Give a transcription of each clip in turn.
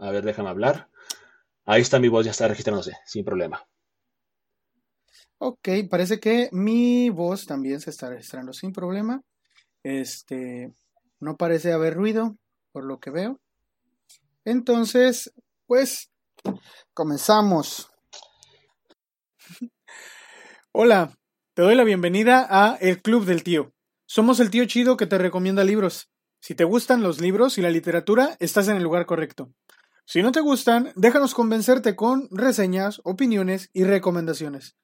A ver, déjame hablar. Ahí está mi voz, ya está registrándose, sin problema. Ok, parece que mi voz también se está registrando sin problema. Este, no parece haber ruido, por lo que veo. Entonces, pues, comenzamos. Hola, te doy la bienvenida a El Club del Tío. Somos el tío chido que te recomienda libros. Si te gustan los libros y la literatura, estás en el lugar correcto. Si no te gustan, déjanos convencerte con reseñas, opiniones y recomendaciones.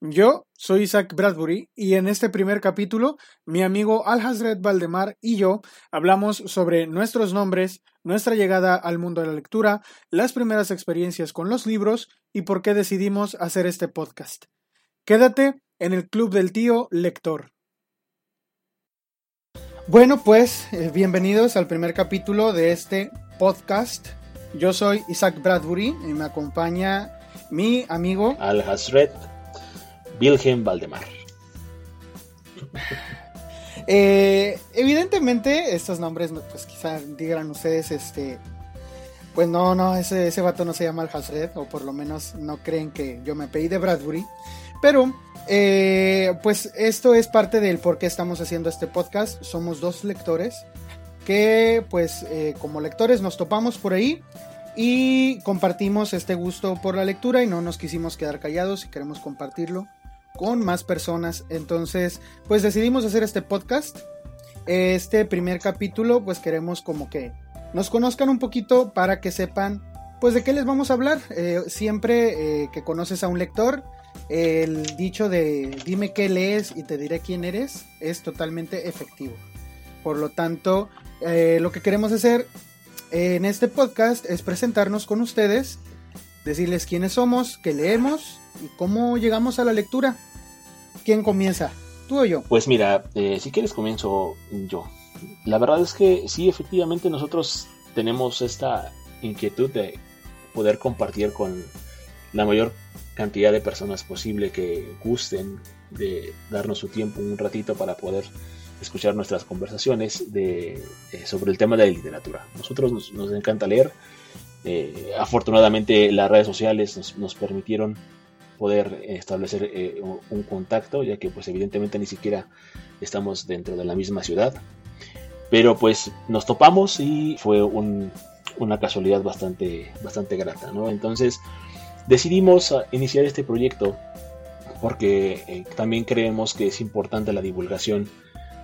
Yo soy Isaac Bradbury y en este primer capítulo mi amigo Al Hazred Valdemar y yo hablamos sobre nuestros nombres, nuestra llegada al mundo de la lectura, las primeras experiencias con los libros y por qué decidimos hacer este podcast. Quédate en el Club del Tío Lector. Bueno, pues eh, bienvenidos al primer capítulo de este podcast. Yo soy Isaac Bradbury y me acompaña mi amigo Al Hazred Wilhelm Valdemar. Eh, evidentemente, estos nombres, pues quizá digan ustedes, este, pues no, no, ese, ese vato no se llama Al Hazred, o por lo menos no creen que yo me pedí de Bradbury. Pero, eh, pues esto es parte del por qué estamos haciendo este podcast. Somos dos lectores que, pues, eh, como lectores nos topamos por ahí y compartimos este gusto por la lectura y no nos quisimos quedar callados y queremos compartirlo con más personas. Entonces, pues decidimos hacer este podcast. Este primer capítulo, pues queremos como que nos conozcan un poquito para que sepan, pues de qué les vamos a hablar. Eh, siempre eh, que conoces a un lector, el dicho de dime qué lees y te diré quién eres es totalmente efectivo. Por lo tanto, eh, lo que queremos hacer en este podcast es presentarnos con ustedes, decirles quiénes somos, qué leemos y cómo llegamos a la lectura. ¿Quién comienza? ¿Tú o yo? Pues mira, eh, si quieres comienzo yo. La verdad es que sí, efectivamente nosotros tenemos esta inquietud de poder compartir con la mayor cantidad de personas posible que gusten de darnos su tiempo un ratito para poder escuchar nuestras conversaciones eh, sobre el tema de la literatura. Nosotros nos, encanta leer. Eh, afortunadamente las redes sociales nos, permitieron poder establecer eh, un contacto, ya que pues evidentemente ni siquiera estamos dentro de la misma ciudad. Pero pues nos topamos y fue una casualidad bastante, bastante grata, ¿no? Entonces decidimos iniciar este proyecto porque también creemos que es importante la divulgación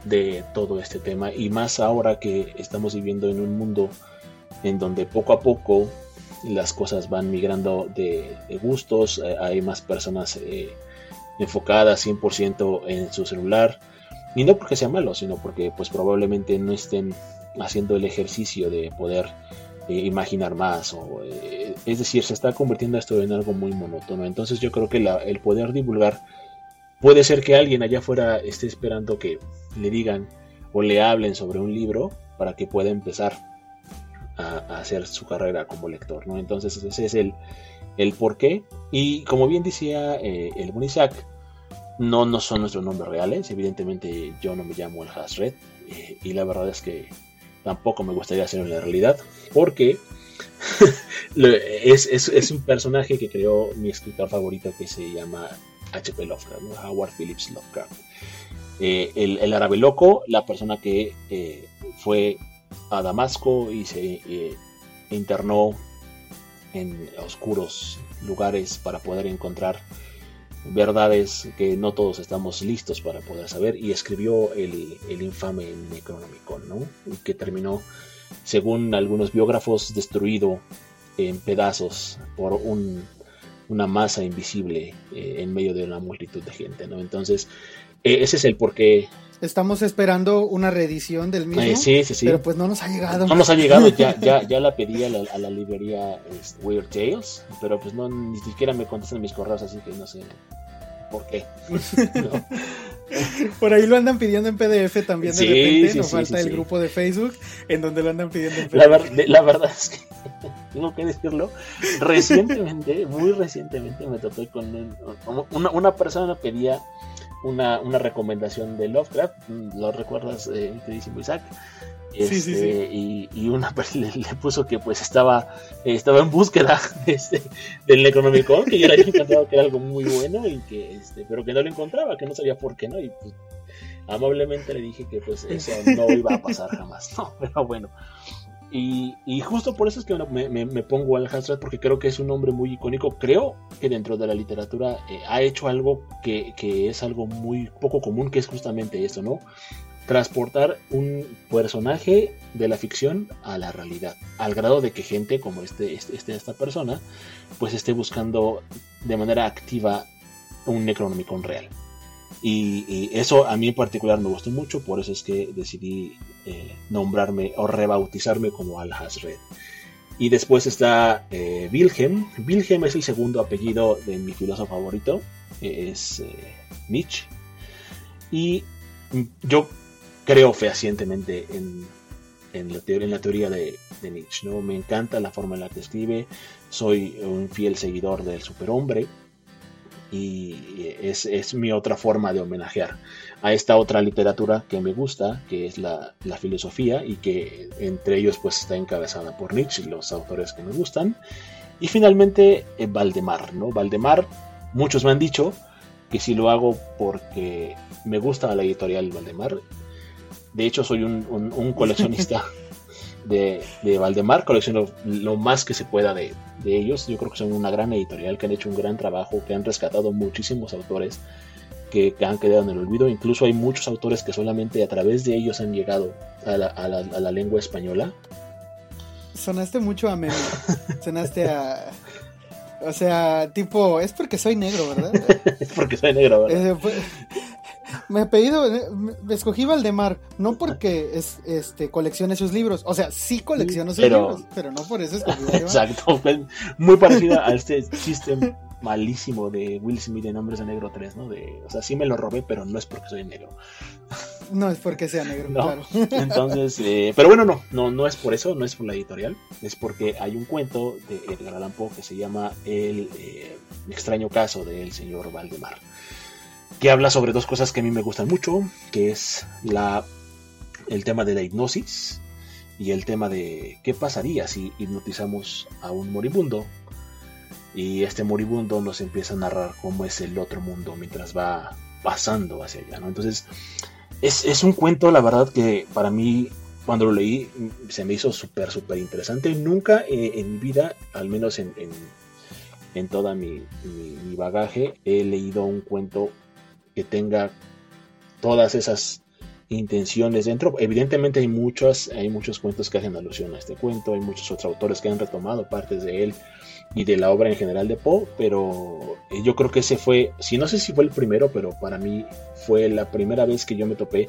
de todo este tema y más ahora que estamos viviendo en un mundo en donde poco a poco las cosas van migrando de, gustos, eh, hay más personas eh, enfocadas 100% en su celular, y no porque sea malo, sino porque pues probablemente no estén haciendo el ejercicio de poder eh, imaginar más, o, es decir, se está convirtiendo esto en algo muy monótono, entonces yo creo que el poder divulgar puede ser que alguien allá afuera esté esperando que le digan o le hablen sobre un libro para que pueda empezar a, hacer su carrera como lector, ¿no? Entonces ese es el, el porqué. Y como bien decía eh, el Isaac, no, no son nuestros nombres reales. Evidentemente yo no me llamo el Hasred. Eh, y la verdad es que tampoco me gustaría hacerlo en la realidad. Porque es, es, es, un personaje que creó mi escritor favorito que se llama H.P. Lovecraft, Howard Phillips Lovecraft. Eh, el, el, árabe loco, la persona que eh, fue a Damasco y se eh, internó en oscuros lugares para poder encontrar verdades que no todos estamos listos para poder saber y escribió el, infame Necronomicon, ¿no? que terminó, según algunos biógrafos, destruido en pedazos por una masa invisible eh, en medio de una multitud de gente. ¿no? Entonces, eh, ese es el porqué Estamos esperando una reedición del mismo. sí, sí, sí. Pero pues no nos ha llegado. No nos ha llegado, ya, ya, ya la pedí a la, librería este, Weird Tales, pero pues no, ni siquiera me contestan mis correos, así que no sé por qué. Por ahí lo andan pidiendo en PDF también de repente, nos falta el grupo de Facebook en donde lo andan pidiendo en PDF. La, la verdad es que tengo que decirlo, recientemente, muy recientemente me topé con una, una persona pedía una, una recomendación de Lovecraft, ¿lo recuerdas, eh, queridísimo Isaac? Este, y, y, una le, le, puso que pues estaba estaba en búsqueda este, del Necronomicon, que yo le había encantado que era algo muy bueno, y que este, pero que no lo encontraba, que no sabía por qué, ¿no? Y pues, amablemente le dije que pues eso no iba a pasar jamás, ¿no? Pero bueno. Y, justo por eso es que me, me, me pongo al Hasrat porque creo que es un hombre muy icónico. Creo que dentro de la literatura eh, ha hecho algo que, que, es algo muy poco común, que es justamente esto, ¿no? transportar un personaje de la ficción a la realidad, al grado de que gente como este, este, este esta persona, pues esté buscando de manera activa un Necronomicon real. Y, eso a mí en particular me gustó mucho, por eso es que decidí eh, nombrarme o rebautizarme como Al-Hasred. Y después está eh, Wilhelm. Wilhelm es el segundo apellido de mi filósofo favorito, es eh, Nietzsche. Y yo creo fehacientemente en, en, la, teoría de, Nietzsche. ¿no? Me encanta la forma en la que escribe, soy un fiel seguidor del superhombre y es, es, mi otra forma de homenajear a esta otra literatura que me gusta, que es la, la, filosofía y que entre ellos pues está encabezada por Nietzsche y los autores que me gustan. Y finalmente eh, Valdemar, ¿no? Valdemar, muchos me han dicho que si lo hago porque me gusta la editorial Valdemar de hecho, soy un, coleccionista de, Valdemar, colecciono lo más que se pueda de, ellos. Yo creo que son una gran editorial, que han hecho un gran trabajo, que han rescatado muchísimos autores que, han quedado en el olvido. Incluso hay muchos autores que solamente a través de ellos han llegado a la, lengua española. Sonaste mucho a meme. Sonaste a. O sea, tipo, es porque soy negro, ¿verdad? es porque soy negro, ¿verdad? Me he pedido, eh, escogí Valdemar, no porque es, este, coleccione sus libros, o sea, sí colecciono sus libros, pero no por eso escogí Exacto, muy parecida a este chiste malísimo de Will Smith de Nombres de Negro 3, ¿no? De, o sea, sí me lo robé, pero no es porque soy negro. No es porque sea negro, claro. Entonces, eh, pero bueno, no, no, no es por eso, no es por la editorial, es porque hay un cuento de Edgar Allan Poe que se llama El eh, extraño caso del señor Valdemar que habla sobre dos cosas que a mí me gustan mucho, que es la, el tema de la hipnosis y el tema de qué pasaría si hipnotizamos a un moribundo y este moribundo nos empieza a narrar cómo es el otro mundo mientras va pasando hacia allá, ¿no? Entonces, es, un cuento, la verdad, que para mí, cuando lo leí, se me hizo súper, súper interesante. Nunca eh, en mi vida, al menos en, en, toda mi, mi, bagaje, he leído un cuento que tenga todas esas intenciones dentro. Evidentemente hay muchos, hay muchos cuentos que hacen alusión a este cuento, hay muchos otros autores que han retomado partes de él y de la obra en general de Poe, pero eh, yo creo que ese fue, si no sé si fue el primero, pero para mí fue la primera vez que yo me topé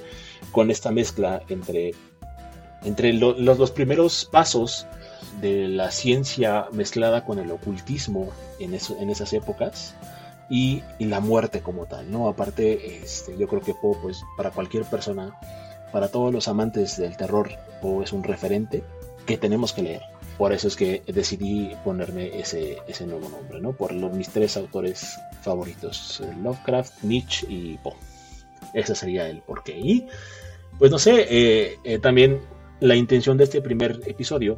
con esta mezcla entre, entre los, los primeros pasos de la ciencia mezclada con el ocultismo en, eso, en esas épocas y, la muerte como tal, ¿no? Aparte, este, yo creo que Poe, pues, para cualquier persona, para todos los amantes del terror, Poe es un referente que tenemos que leer. Por eso es que decidí ponerme ese, ese nuevo nombre, ¿no? Por los, mis tres autores favoritos, Lovecraft, Nietzsche y Poe. Ese sería el porqué. Y, pues no sé, eh, eh, también la intención de este primer episodio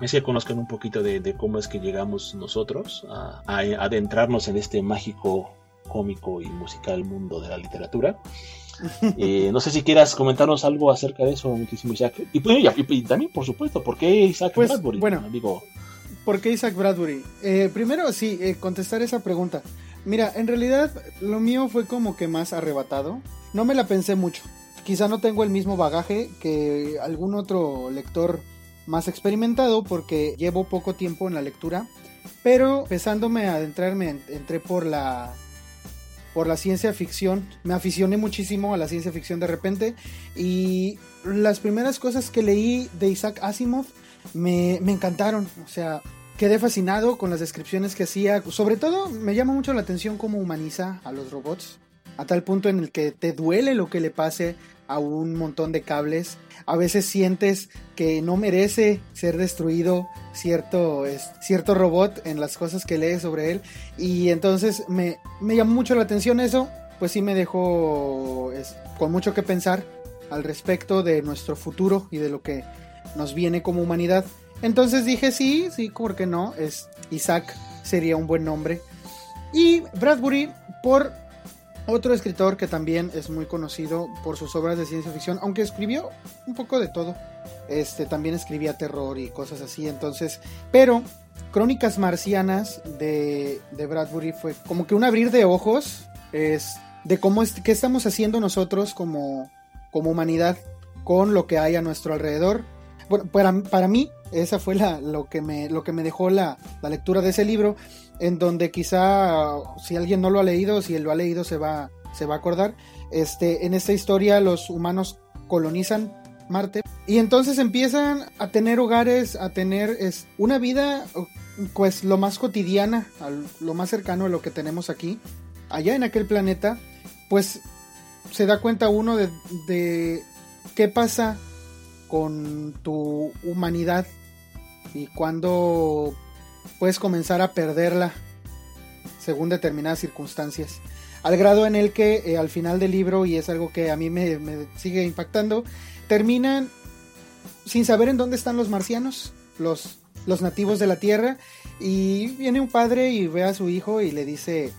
es que conozcan un poquito de, cómo es que llegamos nosotros a, adentrarnos en este mágico, cómico y musical mundo de la literatura. Eh, no sé si quieras comentarnos algo acerca de eso, muchísimo Isaac. Y, pues, y, también, por supuesto, ¿por qué Isaac pues, Bradbury? Bueno, digo... ¿por qué Isaac Bradbury? Eh, primero, sí, eh, contestar esa pregunta. Mira, en realidad lo mío fue como que más arrebatado. No me la pensé mucho. Quizá no tengo el mismo bagaje que algún otro lector más experimentado porque llevo poco tiempo en la lectura, pero empezándome a adentrarme, entré por la por la ciencia ficción, me aficioné muchísimo a la ciencia ficción de repente. Y las primeras cosas que leí de Isaac Asimov me, me encantaron, o sea, quedé fascinado con las descripciones que hacía, sobre todo me llama mucho la atención cómo humaniza a los robots, a tal punto en el que te duele lo que le pase a un montón de cables. A veces sientes que no merece ser destruido cierto, cierto robot en las cosas que lees sobre él. Y entonces me, me llamó mucho la atención eso. Pues sí me dejó con mucho que pensar. al respecto de nuestro futuro y de lo que nos viene como humanidad. Entonces dije sí, sí, ¿por qué no? Es Isaac sería un buen nombre. Y Bradbury por otro escritor que también es muy conocido por sus obras de ciencia ficción, aunque escribió un poco de todo. Este también escribía terror y cosas así, entonces, pero Crónicas Marcianas de, de Bradbury fue como que un abrir de ojos es de cómo es, qué estamos haciendo nosotros como, como humanidad con lo que hay a nuestro alrededor. Bueno, para, para mí, esa fue la, lo, que me, lo que me dejó la, la, lectura de ese libro, en donde quizá si alguien no lo ha leído, si él lo ha leído se va, se va a acordar. Este, en esta historia los humanos colonizan Marte y entonces empiezan a tener hogares, a tener es, una vida pues lo más cotidiana, lo más cercano a lo que tenemos aquí, allá en aquel planeta, pues se da cuenta uno de, de qué pasa con tu humanidad y cuando puedes comenzar a perderla según determinadas circunstancias. Al grado en el que eh, al final del libro, y es algo que a mí me, sigue impactando, terminan sin saber en dónde están los marcianos, los, los nativos de la Tierra, y viene un padre y ve a su hijo y le dice,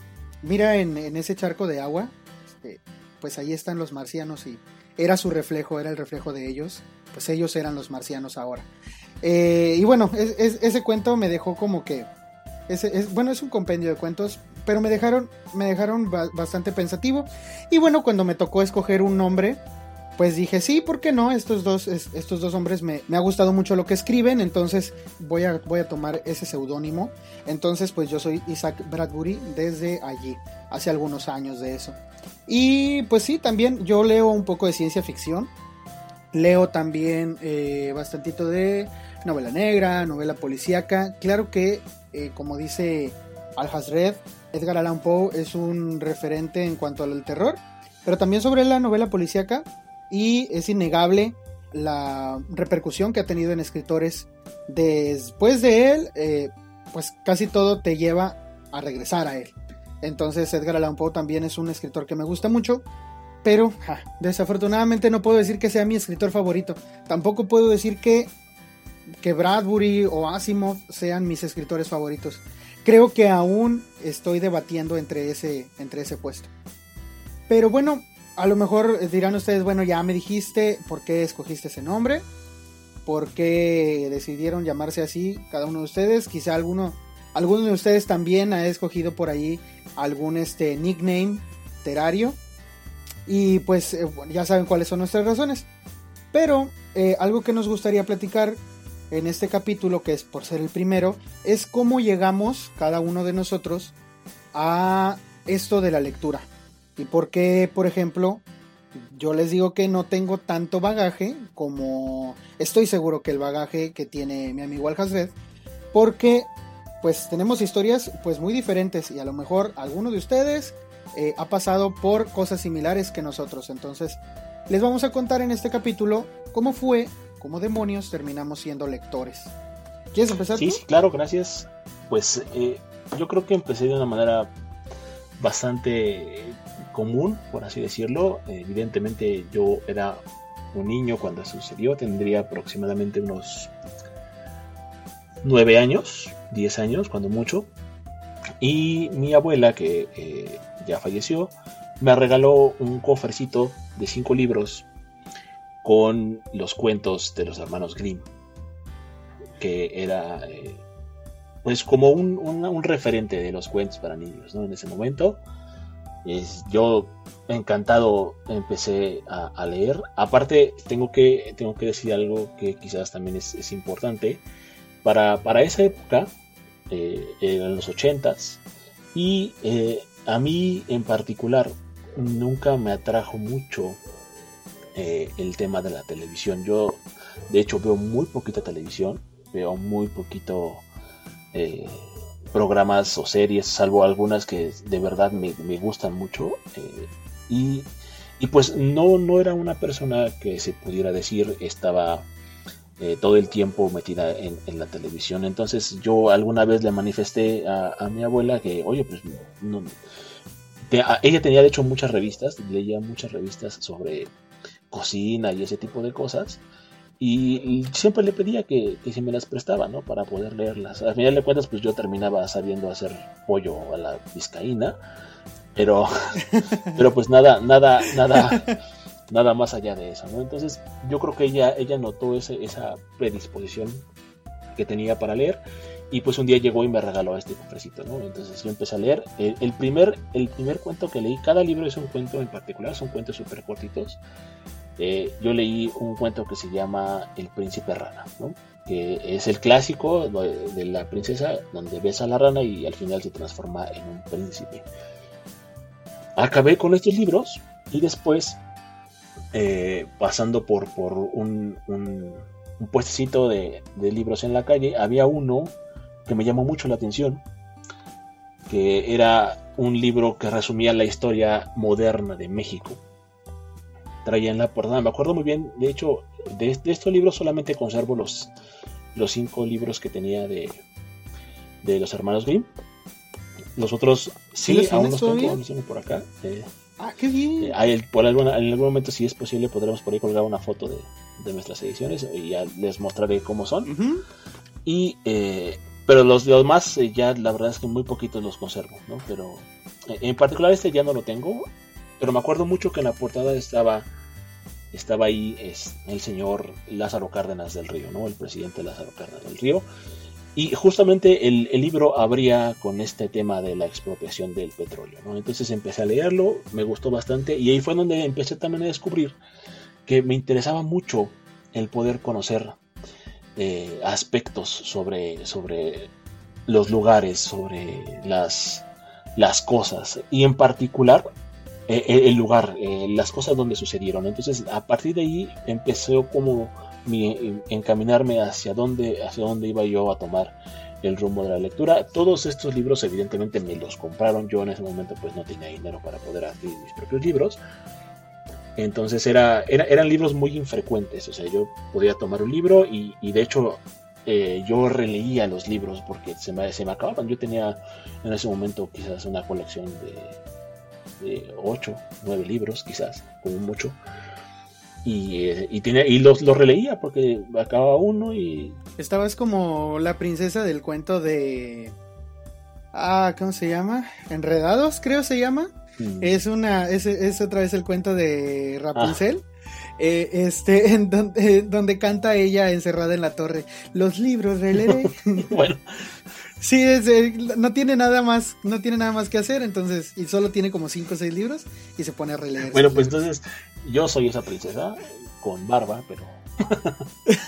mira en, en ese charco de agua, este, pues ahí están los marcianos y era su reflejo, era el reflejo de ellos, pues ellos eran los marcianos ahora. Eh, y bueno, es, es, ese cuento me dejó como que, es, bueno, es un compendio de cuentos, pero me dejaron, me dejaron bastante pensativo. Y bueno, cuando me tocó escoger un nombre, pues dije, sí, ¿por qué no? Estos dos, estos dos hombres me, me, ha gustado mucho lo que escriben, entonces voy a, voy a tomar ese seudónimo. Entonces, pues yo soy Isaac Bradbury desde allí, hace algunos años de eso. Y pues sí, también yo leo un poco de ciencia ficción. Leo también eh, bastantito de novela negra, novela policíaca. Claro que, eh, como dice Al Hasred, Edgar Allan Poe es un referente en cuanto al terror, pero también sobre la novela policíaca y es innegable la repercusión que ha tenido en escritores después de él, eh, pues casi todo te lleva a regresar a él. Entonces Edgar Allan Poe también es un escritor que me gusta mucho, pero desafortunadamente no puedo decir que sea mi escritor favorito. Tampoco puedo decir que, que Bradbury o Asimov sean mis escritores favoritos. Creo que aún estoy debatiendo entre ese, entre ese puesto. Pero bueno, a lo mejor dirán ustedes, bueno, ya me dijiste por qué escogiste ese nombre, por qué decidieron llamarse así cada uno de ustedes. Quizá alguno, alguno de ustedes también ha escogido por ahí algún este nickname terario. Y pues eh, ya saben cuáles son nuestras razones. Pero eh, algo que nos gustaría platicar en este capítulo, que es por ser el primero, es cómo llegamos cada uno de nosotros a esto de la lectura. Y por qué, por ejemplo, yo les digo que no tengo tanto bagaje como estoy seguro que el bagaje que tiene mi amigo Alhazred, porque pues tenemos historias pues muy diferentes y a lo mejor alguno de ustedes eh, ha pasado por cosas similares que nosotros. Entonces, les vamos a contar en este capítulo cómo fue, cómo demonios terminamos siendo lectores. ¿Quieres empezar? Sí, tú? sí, claro, gracias. Pues eh, yo creo que empecé de una manera bastante común, por así decirlo. Evidentemente yo era un niño cuando sucedió, tendría aproximadamente unos 9 años, 10 años, cuando mucho. Y mi abuela, que eh, ya falleció, me regaló un cofrecito de 5 libros con los cuentos de los hermanos Grimm, que era eh, pues como un, un, referente de los cuentos para niños ¿no? en ese momento. Es, yo encantado empecé a, leer. Aparte, tengo que, tengo que decir algo que quizás también es, es importante. Para, para, esa época, eh, en los ochentas, y eh, a mí en particular nunca me atrajo mucho eh, el tema de la televisión. Yo, de hecho, veo muy poquita televisión, veo muy poquito eh, programas o series, salvo algunas que de verdad me, me gustan mucho. Eh, y, y, pues no, no era una persona que se pudiera decir estaba eh, todo el tiempo metida en, la televisión. Entonces yo alguna vez le manifesté a, mi abuela que, oye, pues no, te, ella tenía de hecho muchas revistas, leía muchas revistas sobre cocina y ese tipo de cosas. Y siempre le pedía que, que si me las prestaba, ¿no? Para poder leerlas. Al final de cuentas, pues yo terminaba sabiendo hacer pollo a la vizcaína. Pero, pero pues nada, nada, nada, nada más allá de eso, ¿no? Entonces, yo creo que ella, ella notó ese, esa predisposición que tenía para leer y pues un día llegó y me regaló este cofrecito, ¿no? Entonces yo empecé a leer. El, primer, el primer cuento que leí, cada libro es un cuento en particular, son cuentos súper cortitos. Eh, yo leí un cuento que se llama El príncipe rana, ¿no? que es el clásico de la princesa donde besa a la rana y al final se transforma en un príncipe. Acabé con estos libros y después, eh, pasando por, por un, un, puestecito de, de libros en la calle, había uno que me llamó mucho la atención, que era un libro que resumía la historia moderna de México. Traía en la portada, me acuerdo muy bien, de hecho, de, estos libros solamente conservo los, los cinco libros que tenía de, de los hermanos Grimm. Los otros sí, aún los tengo, por acá. Eh, ah, qué bien. Eh, por en algún momento, si es posible, podremos por ahí colgar una foto de, de nuestras ediciones y ya les mostraré cómo son. Y eh, pero los demás eh, ya la verdad es que muy poquitos los conservo, ¿no? Pero eh, en particular este ya no lo tengo, pero me acuerdo mucho que en la portada estaba estaba ahí es, el señor Lázaro Cárdenas del Río, ¿no? El presidente Lázaro Cárdenas del Río. Y justamente el, libro abría con este tema de la expropiación del petróleo, ¿no? Entonces empecé a leerlo, me gustó bastante y ahí fue donde empecé también a descubrir que me interesaba mucho el poder conocer eh, aspectos sobre, sobre los lugares, sobre las, las cosas y en particular eh, eh, el lugar, las cosas donde sucedieron. Entonces a partir de ahí empezó como mi, encaminarme hacia dónde, hacia dónde iba yo a tomar el rumbo de la lectura. Todos estos libros evidentemente me los compraron. Yo en ese momento pues no tenía dinero para poder adquirir mis propios libros. Entonces era, eran libros muy infrecuentes, o sea, yo podía tomar un libro y, de hecho eh, yo releía los libros porque se me, se me acababan. Yo tenía en ese momento quizás una colección de, de 8, 9 libros, quizás, como mucho. Y, eh, y, y los, los, releía porque acababa uno y... Estabas como la princesa del cuento de... Ah, ¿cómo se llama? Enredados, creo se llama. Mm. Es una, es, es, otra vez el cuento de Rapunzel. Ah. Eh, este, en donde, donde, canta ella encerrada en la torre. Los libros, releeré. bueno. Sí, es, no tiene nada más, no tiene nada más que hacer, entonces, y solo tiene como 5 o 6 libros y se pone a releer. Bueno, pues entonces, yo soy esa princesa con barba, pero.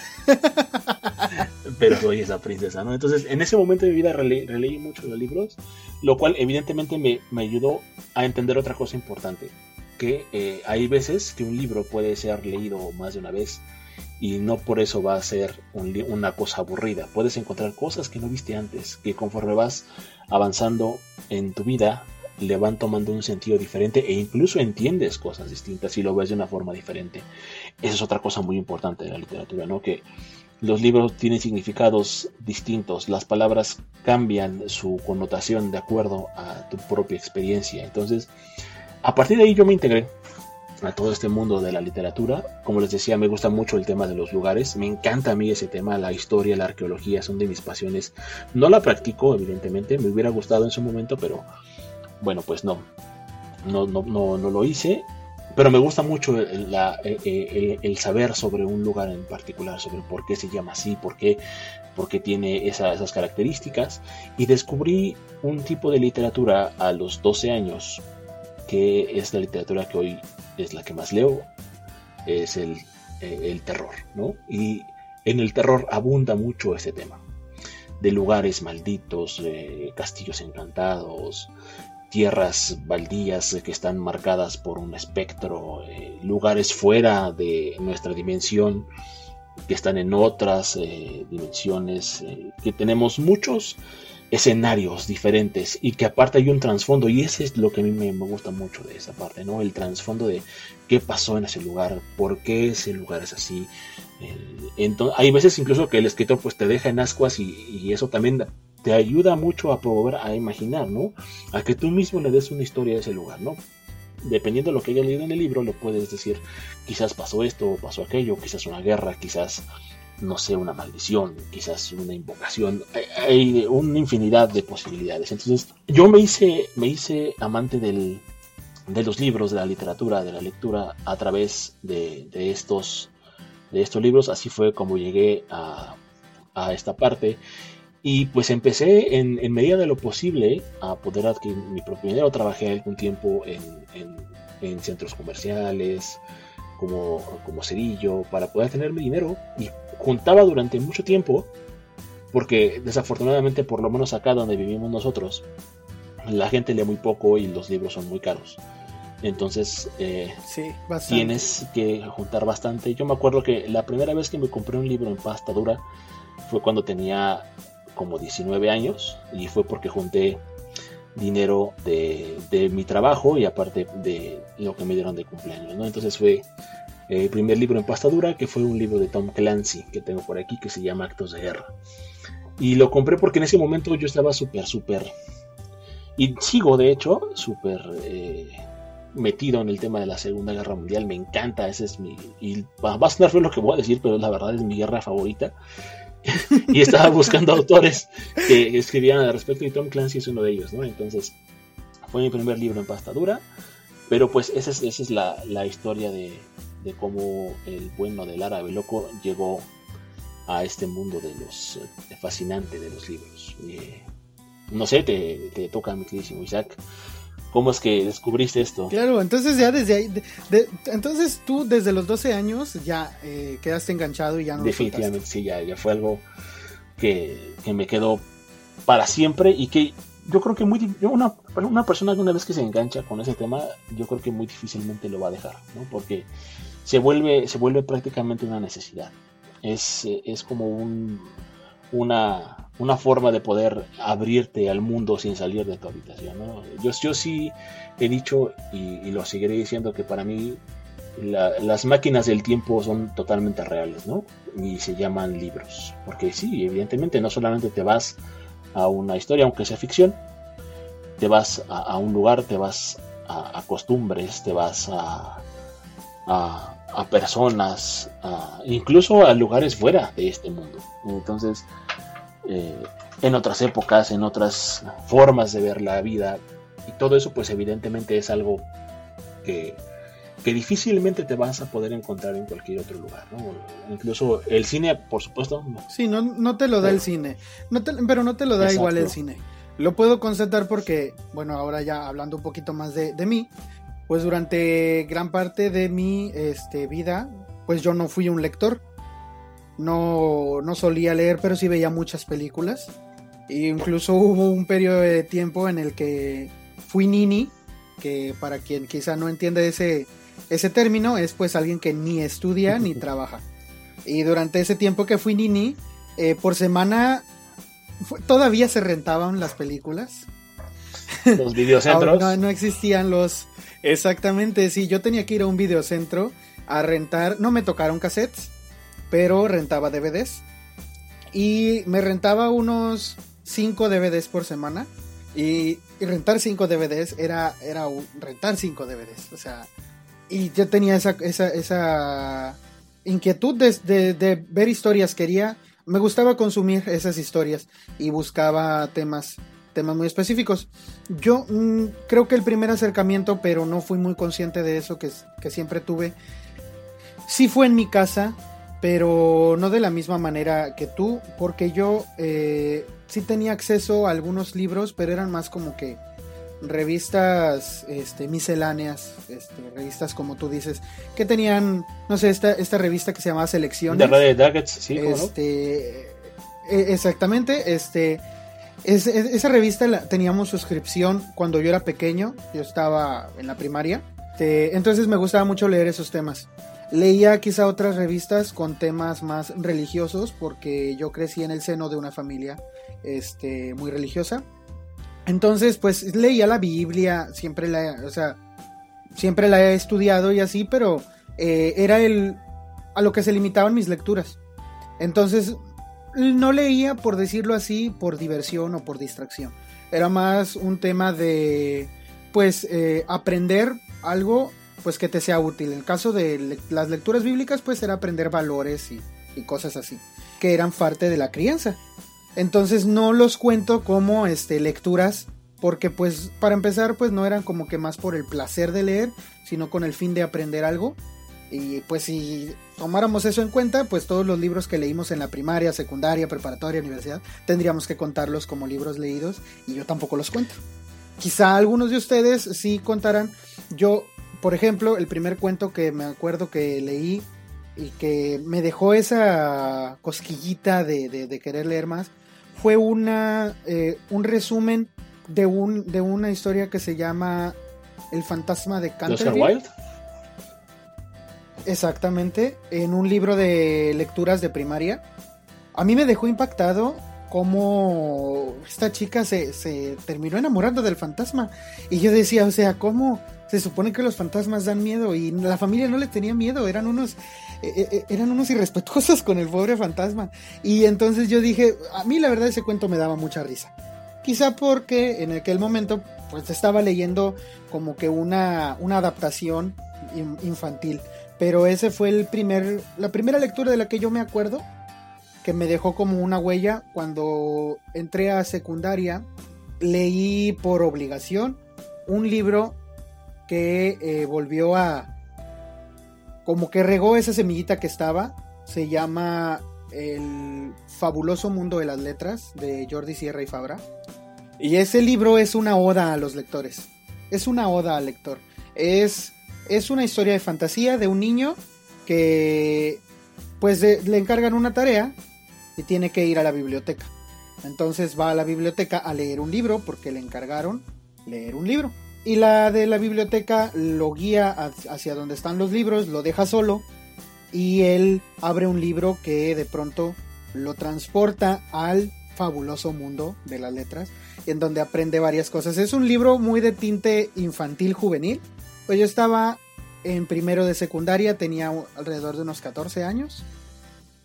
pero soy esa princesa, ¿no? Entonces, en ese momento de mi vida releí mucho los libros, lo cual evidentemente me, ayudó a entender otra cosa importante, que eh, hay veces que un libro puede ser leído más de una vez y no por eso va a ser una cosa aburrida. Puedes encontrar cosas que no viste antes, que conforme vas avanzando en tu vida le van tomando un sentido diferente e incluso entiendes cosas distintas y lo ves de una forma diferente. Esa es otra cosa muy importante de la literatura, ¿no? Que los libros tienen significados distintos, las palabras cambian su connotación de acuerdo a tu propia experiencia. Entonces, a partir de ahí yo me integré a todo este mundo de la literatura. Como les decía, me gusta mucho el tema de los lugares. Me encanta a mí ese tema, la historia, la arqueología, son de mis pasiones. No la practico, evidentemente, me hubiera gustado en su momento, pero bueno, pues no. No, no, no, lo hice pero me gusta mucho el, saber sobre un lugar en particular, sobre por qué se llama así, por qué, tiene esas características. Y descubrí un tipo de literatura a los 12 años, que es la literatura que hoy es la que más leo, es el, el terror, ¿no? Y en el terror abunda mucho ese tema de lugares malditos, de castillos encantados, tierras baldías que están marcadas por un espectro, eh, lugares fuera de nuestra dimensión que están en otras eh, dimensiones, eh, que tenemos muchos escenarios diferentes y que aparte hay un trasfondo y ese es lo que a mí me, gusta mucho de esa parte, ¿no? El trasfondo de qué pasó en ese lugar, por qué ese lugar es así. entonces, hay veces incluso que el escritor pues te deja en ascuas y, eso también te ayuda mucho a probar, a imaginar, ¿no? A que tú mismo le des una historia a ese lugar, ¿no? dependiendo de lo que hayas leído en el libro, lo puedes decir, quizás pasó esto, pasó aquello, quizás una guerra, quizás, no sé, una maldición, quizás una invocación, hay, una infinidad de posibilidades. Entonces, yo me hice, me hice amante del, de los libros, de la literatura, de la lectura a través de, estos, de estos libros. Así fue como llegué a, a esta parte. Y pues empecé en, en, medida de lo posible a poder adquirir mi propio dinero. Trabajé algún tiempo en, en, centros comerciales, como, como cerillo, para poder tener mi dinero. Y juntaba durante mucho tiempo, porque desafortunadamente, por lo menos acá donde vivimos nosotros, la gente lee muy poco y los libros son muy caros. Entonces eh, tienes que juntar bastante. Yo me acuerdo que la primera vez que me compré un libro en pasta dura fue cuando tenía como 19 años y fue porque junté dinero de, mi trabajo y aparte de lo que me dieron de cumpleaños. Entonces fue el primer libro en pasta dura que fue un libro de Tom Clancy que tengo por aquí que se llama Actos de Guerra. Y lo compré porque en ese momento yo estaba súper, súper... Y sigo de hecho súper... Eh, metido en el tema de la Segunda Guerra Mundial, me encanta, ese es mi, y va a sonar feo lo que voy a decir, pero la verdad es mi guerra favorita. y estaba buscando autores que escribieran al respecto y Tom Clancy es uno de ellos, ¿no? Entonces, fue mi primer libro en pasta dura, pero pues esa es, esa es la, la historia de, de, cómo el bueno del árabe loco llegó a este mundo de los eh, fascinante de los libros. Eh, no sé, te, te toca mi queridísimo Isaac cómo es que descubriste esto. Claro, entonces ya desde ahí, entonces tú desde los 12 años ya eh, quedaste enganchado y ya no Definitivamente, sí, ya, ya fue algo que, me quedó para siempre y que yo creo que muy una, una persona que una vez que se engancha con ese tema, yo creo que muy difícilmente lo va a dejar, ¿no? Porque se vuelve, se vuelve prácticamente una necesidad. Es, es como un, una, una forma de poder abrirte al mundo sin salir de tu habitación. Yo, yo sí he dicho y, lo seguiré diciendo que para mí las máquinas del tiempo son totalmente reales, ¿no? Y se llaman libros. Porque sí, evidentemente no solamente te vas a una historia, aunque sea ficción, te vas a, un lugar, te vas a, costumbres, te vas a, a personas, incluso a lugares fuera de este mundo. Entonces, eh, en otras épocas, en otras formas de ver la vida. Y todo eso pues evidentemente es algo que, difícilmente te vas a poder encontrar en cualquier otro lugar. Incluso el cine, por supuesto. Sí, no, no te lo da el cine, no pero no te lo da igual el cine. Lo puedo constatar porque, bueno, ahora ya hablando un poquito más de, de mí, pues durante gran parte de mi este, vida, pues yo no fui un lector no, no solía leer, pero sí veía muchas películas. E incluso hubo un periodo de tiempo en el que fui nini, que para quien quizá no entiende ese, ese término, es pues alguien que ni estudia ni trabaja. Y durante ese tiempo que fui nini, eh, por semana todavía se rentaban las películas. Los videocentros. no, no existían los... Exactamente, sí, yo tenía que ir a un videocentro a rentar, no me tocaron cassettes, pero rentaba DVDs. Y me rentaba unos 5 DVDs por semana. Y, rentar 5 DVDs era, era rentar 5 DVDs. O sea, y yo tenía esa, esa, esa inquietud de, de, ver historias. Quería, me gustaba consumir esas historias y buscaba temas, temas muy específicos. Yo mm, creo que el primer acercamiento, pero no fui muy consciente de eso que, que siempre tuve, sí fue en mi casa pero no de la misma manera que tú, porque yo eh, sí tenía acceso a algunos libros, pero eran más como que revistas este, misceláneas, este, revistas como tú dices, que tenían, no sé, esta, esta revista que se llamaba Selecciones. De Daggets, sí. Este, e, exactamente, este, esa revista la, teníamos suscripción cuando yo era pequeño, yo estaba en la primaria, este, entonces me gustaba mucho leer esos temas. Leía quizá otras revistas con temas más religiosos porque yo crecí en el seno de una familia este, muy religiosa. Entonces, pues leía la Biblia, siempre la, o sea, siempre la he estudiado y así, pero eh, era el a lo que se limitaban mis lecturas. Entonces, no leía, por decirlo así, por diversión o por distracción. Era más un tema de, pues, eh, aprender algo pues que te sea útil. En el caso de las lecturas bíblicas pues era aprender valores y, y cosas así, que eran parte de la crianza. Entonces no los cuento como este, lecturas porque pues para empezar pues no eran como que más por el placer de leer, sino con el fin de aprender algo. Y pues si tomáramos eso en cuenta, pues todos los libros que leímos en la primaria, secundaria, preparatoria, universidad, tendríamos que contarlos como libros leídos y yo tampoco los cuento. Quizá algunos de ustedes sí contarán. Yo, por ejemplo, el primer cuento que me acuerdo que leí y que me dejó esa cosquillita de, querer leer más fue una, eh, un resumen de, un, de una historia que se llama El fantasma de Canterville. Wild? Exactamente, en un libro de lecturas de primaria. A mí me dejó impactado cómo esta chica se, se terminó enamorando del fantasma. Y yo decía, o sea, ¿cómo? Se supone que los fantasmas dan miedo y la familia no le tenía miedo, eran unos eh, eh, eh, eran unos irrespetuosos con el pobre fantasma. Y entonces yo dije, a mí la verdad ese cuento me daba mucha risa. Quizá porque en aquel momento pues estaba leyendo como que una, una adaptación infantil. Pero ese fue el primer, la primera lectura de la que yo me acuerdo que me dejó como una huella cuando entré a secundaria. Leí por obligación un libro que volvió a, como que regó esa semillita que estaba. Se llama El fabuloso mundo de las letras de Jordi Sierra y Fabra. Y ese libro es una oda a los lectores. Es una oda al lector. Es, es una historia de fantasía de un niño que pues le encargan una tarea y tiene que ir a la biblioteca. Entonces va a la biblioteca a leer un libro porque le encargaron leer un libro. Y la de la biblioteca lo guía hacia donde están los libros, lo deja solo y él abre un libro que de pronto lo transporta al fabuloso mundo de las letras, en donde aprende varias cosas. Es un libro muy de tinte infantil juvenil. Pues yo estaba en primero de secundaria, tenía alrededor de unos 14 años.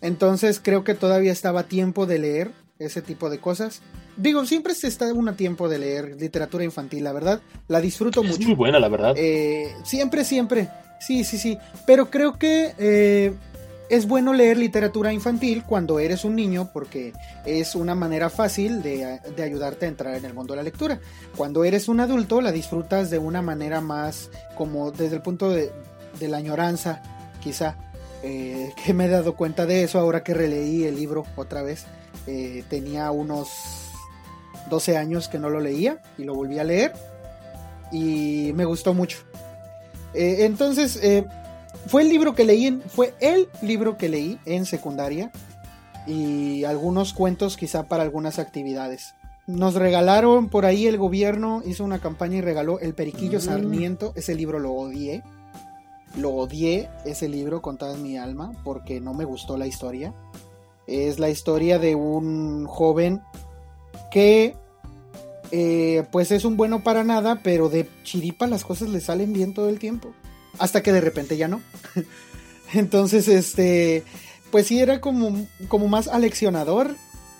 Entonces creo que todavía estaba tiempo de leer ese tipo de cosas. Digo, siempre se está un tiempo de leer literatura infantil, la verdad. La disfruto mucho. Es muy buena, la verdad. Eh, siempre, siempre. Sí, sí, sí. Pero creo que eh, es bueno leer literatura infantil cuando eres un niño porque es una manera fácil de, ayudarte a entrar en el mundo de la lectura. Cuando eres un adulto la disfrutas de una manera más como desde el punto de, la añoranza, quizá. Eh, que me he dado cuenta de eso ahora que releí el libro otra vez. tenía unos 12 años que no lo leía y lo volví a leer y me gustó mucho. Eh, entonces, eh, fue el libro que leí, en, fue el libro que leí en secundaria y algunos cuentos quizá para algunas actividades. Nos regalaron por ahí el gobierno, hizo una campaña y regaló El Periquillo mm. Sarmiento, ese libro lo odié. Lo odié ese libro con toda mi alma porque no me gustó la historia. Es la historia de un joven que eh, pues es un bueno para nada, pero de chiripa las cosas le salen bien todo el tiempo. Hasta que de repente ya no. Entonces, este, pues sí era como, como más aleccionador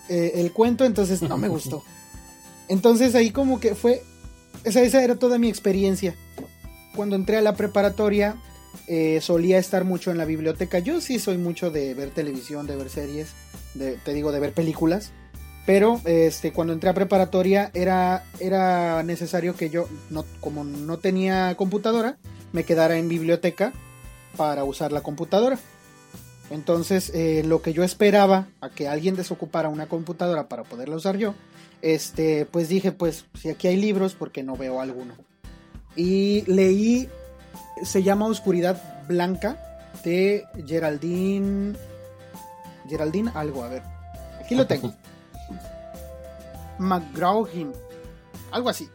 eh, el cuento, entonces no me gustó. Entonces ahí como que fue, esa, esa era toda mi experiencia. Cuando entré a la preparatoria, eh, solía estar mucho en la biblioteca. Yo sí soy mucho de ver televisión, de ver series, de, te digo, de ver películas. Pero este, cuando entré a preparatoria era, era necesario que yo, no, como no tenía computadora, me quedara en biblioteca para usar la computadora. Entonces, eh, lo que yo esperaba a que alguien desocupara una computadora para poderla usar yo, este, pues dije, pues si aquí hay libros, porque no veo alguno? Y leí, se llama Oscuridad Blanca de Geraldine, Geraldine algo, a ver, aquí lo tengo. McGraw-Hill, algo así.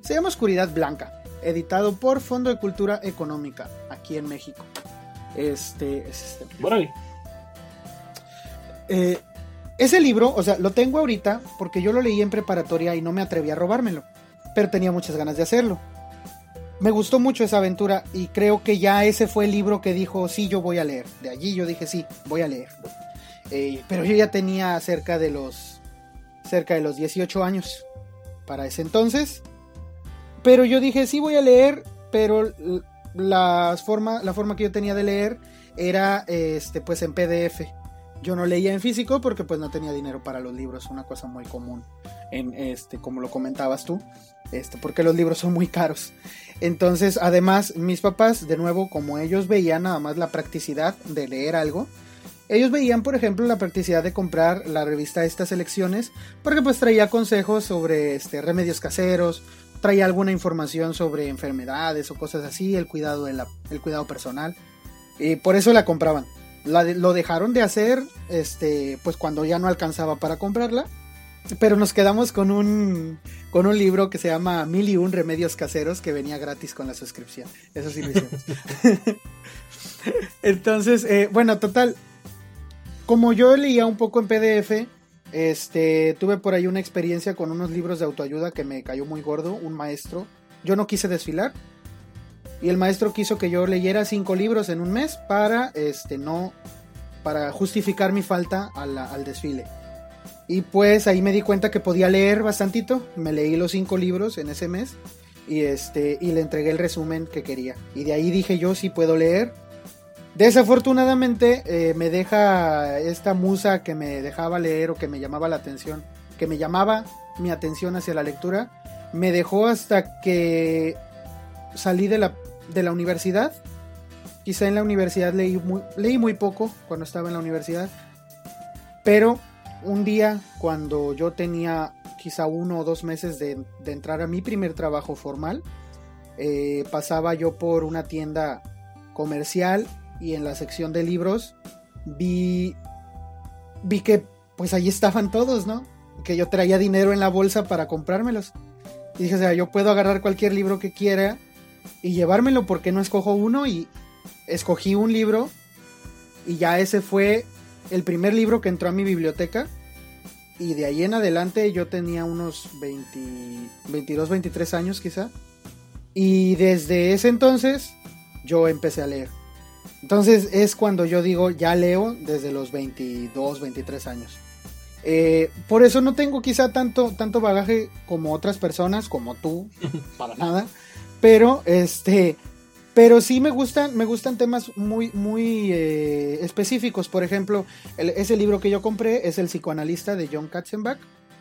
Se llama Oscuridad Blanca, editado por Fondo de Cultura Económica, aquí en México. Este, es este. Eh, ese libro, o sea, lo tengo ahorita porque yo lo leí en preparatoria y no me atreví a robármelo, pero tenía muchas ganas de hacerlo. Me gustó mucho esa aventura y creo que ya ese fue el libro que dijo, sí, yo voy a leer. De allí yo dije, sí, voy a leer. Eh, pero yo ya tenía cerca de los cerca de los 18 años para ese entonces. Pero yo dije, sí voy a leer, pero la forma, la forma que yo tenía de leer era este, pues en PDF. Yo no leía en físico porque pues no tenía dinero para los libros, una cosa muy común, en este, como lo comentabas tú, este, porque los libros son muy caros. Entonces, además, mis papás, de nuevo, como ellos veían nada más la practicidad de leer algo, ellos veían, por ejemplo, la practicidad de comprar la revista Estas Elecciones, porque pues traía consejos sobre este, remedios caseros, traía alguna información sobre enfermedades o cosas así, el cuidado, de el cuidado personal. Y por eso la compraban. lo dejaron de hacer este, pues cuando ya no alcanzaba para comprarla. Pero nos quedamos con un, con un libro que se llama Mil y un Remedios Caseros que venía gratis con la suscripción. Eso sí lo hicimos. Entonces, eh, bueno, total. Como yo leía un poco en PDF, este, tuve por ahí una experiencia con unos libros de autoayuda que me cayó muy gordo, un maestro. Yo no quise desfilar. Y el maestro quiso que yo leyera cinco libros en un mes para, este, no, para justificar mi falta al desfile. Y pues ahí me di cuenta que podía leer bastantito. Me leí los cinco libros en ese mes. Y este, y le entregué el resumen que quería. Y de ahí dije yo sí puedo leer Desafortunadamente eh, me deja esta musa que me dejaba leer o que me llamaba la atención, que me llamaba mi atención hacia la lectura, me dejó hasta que salí de la, de la universidad. Quizá en la universidad leí muy, leí muy poco cuando estaba en la universidad, pero un día cuando yo tenía quizá uno o dos meses de, entrar a mi primer trabajo formal, eh, pasaba yo por una tienda comercial y en la sección de libros vi, vi que pues ahí estaban todos, ¿no? Que yo traía dinero en la bolsa para comprármelos. Y dije, o sea, yo puedo agarrar cualquier libro que quiera y llevármelo porque no escojo uno y escogí un libro y ya ese fue el primer libro que entró a mi biblioteca y de ahí en adelante yo tenía unos 22, 23 años quizá y desde ese entonces yo empecé a leer. Entonces es cuando yo digo, ya leo desde los 22, 23 años. Eh, por eso no tengo quizá tanto, tanto bagaje como otras personas, como tú, para nada. Pero este, pero sí me gustan, me gustan temas muy, muy eh, específicos. Por ejemplo, ese libro que yo compré es El psicoanalista de John Katzenbach.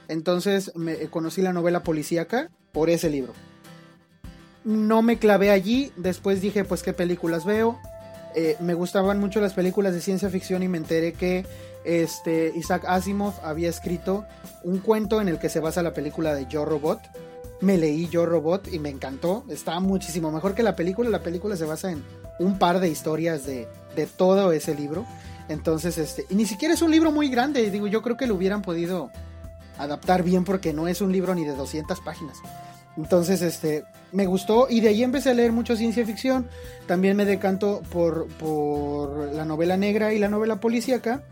Entonces me conocí la novela policíaca por ese libro. No me clavé allí, después dije pues qué películas veo, eh, me gustaban mucho las películas de ciencia ficción y me enteré que este, Isaac Asimov había escrito un cuento en el que se basa la película de Yo Robot. Me leí Yo Robot y me encantó. Está muchísimo mejor que la película. La película se basa en un par de historias de, de todo ese libro. Entonces, este, y ni siquiera es un libro muy grande. Digo, yo creo que lo hubieran podido adaptar bien porque no es un libro ni de 200 páginas. Entonces, este, me gustó y de ahí empecé a leer mucho ciencia ficción. También me decanto por, por la novela negra y la novela policíaca.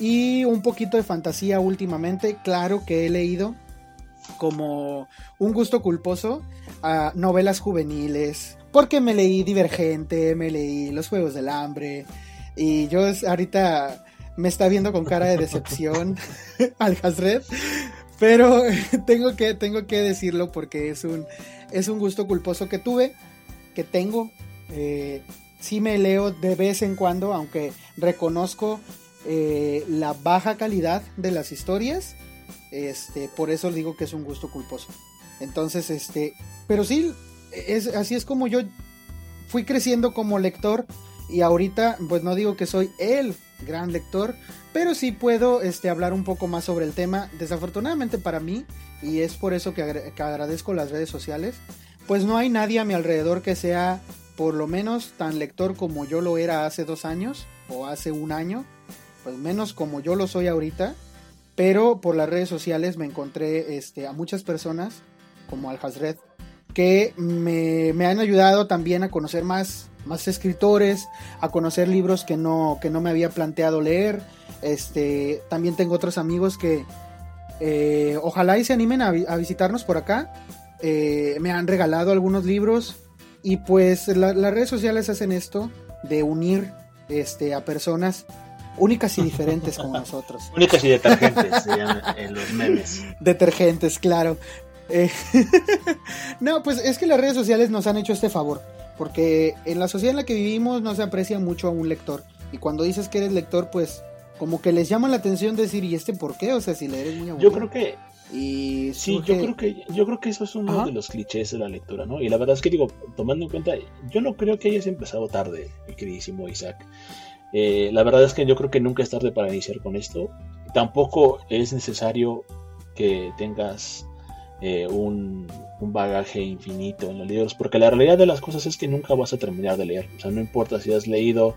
Y un poquito de fantasía últimamente. Claro que he leído como un gusto culposo a novelas juveniles. Porque me leí Divergente, me leí Los Juegos del Hambre. Y yo ahorita me está viendo con cara de decepción al Hasred. Pero tengo que, tengo que decirlo porque es un, es un gusto culposo que tuve, que tengo. Eh, sí me leo de vez en cuando, aunque reconozco eh, la baja calidad de las historias. Este, por eso digo que es un gusto culposo. Entonces, este, pero sí, es, así es como yo fui creciendo como lector y ahorita, pues no digo que soy el gran lector, pero sí puedo este, hablar un poco más sobre el tema. Desafortunadamente para mí, y es por eso que, agradezco las redes sociales, pues no hay nadie a mi alrededor que sea por lo menos tan lector como yo lo era hace dos años o hace un año, pues menos como yo lo soy ahorita, pero por las redes sociales me encontré este, a muchas personas como Al Hasred que me, me, han ayudado también a conocer más, más escritores, a conocer libros que no, que no me había planteado leer. Este, también tengo otros amigos que eh, ojalá y se animen a, visitarnos por acá. Eh, me han regalado algunos libros y pues las redes sociales hacen esto de unir este, a personas únicas y diferentes como nosotros. Únicas y detergentes se llaman en los memes. Detergentes, claro. Eh, no, pues es que las redes sociales nos han hecho este favor, porque en la sociedad en la que vivimos no se aprecia mucho a un lector. Y cuando dices que eres lector, pues como que les llama la atención decir, ¿y este por qué? O sea, si le eres muy aburrido. Yo creo que y sí, yo creo que yo creo que eso es uno de los clichés de la lectura, ¿no? Y la verdad es que digo, tomando en cuenta, yo no creo que hayas empezado tarde, mi queridísimo Isaac. Eh, la verdad es que yo creo que nunca es tarde para iniciar con esto. Tampoco es necesario que tengas eh, un, bagaje infinito en los libros, porque la realidad de las cosas es que nunca vas a terminar de leer. O sea, no importa si has leído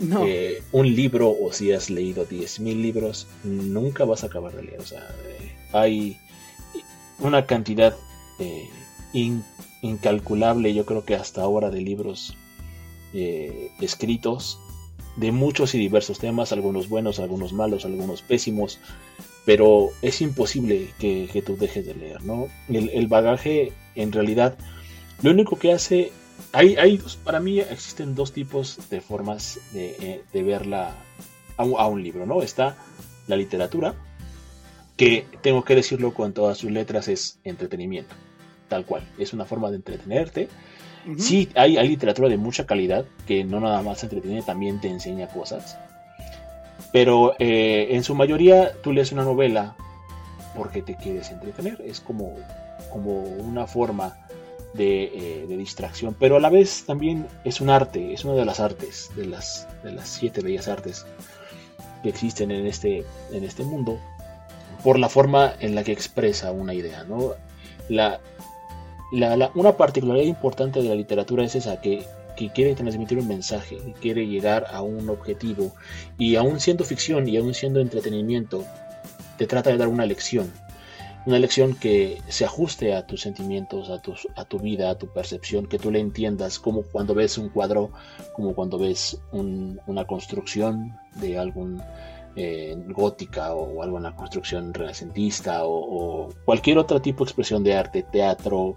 eh, un libro o si has leído 10.000 libros, nunca vas a acabar de leer. O sea, hay una cantidad eh, incalculable, yo creo que hasta ahora, de libros eh, escritos de muchos y diversos temas, algunos buenos, algunos malos, algunos pésimos, pero es imposible que, tú dejes de leer, ¿no? El, bagaje, en realidad, lo único que hace, hay, hay para mí existen dos tipos de formas de, eh, verla a un libro, ¿no? Está la literatura, que tengo que decirlo con todas sus letras, es entretenimiento, tal cual, es una forma de entretenerte. Sí, hay, hay, literatura de mucha calidad que no nada más entretiene, también te enseña cosas. Pero eh, en su mayoría tú lees una novela porque te quieres entretener, es como, como una forma de, eh, de, distracción, pero a la vez también es un arte, es una de las artes, de las, de las siete bellas artes que existen en este, en este mundo por la forma en la que expresa una idea. ¿no? La, una particularidad importante de la literatura es esa, que, quiere transmitir un mensaje, quiere llegar a un objetivo, y aún siendo ficción y aún siendo entretenimiento, te trata de dar una lección, una lección que se ajuste a tus sentimientos, a, tus, a tu vida, a tu percepción, que tú le entiendas, como cuando ves un cuadro, como cuando ves una construcción de algún gótica o la construcción renacentista o, cualquier otro tipo de expresión de arte, teatro,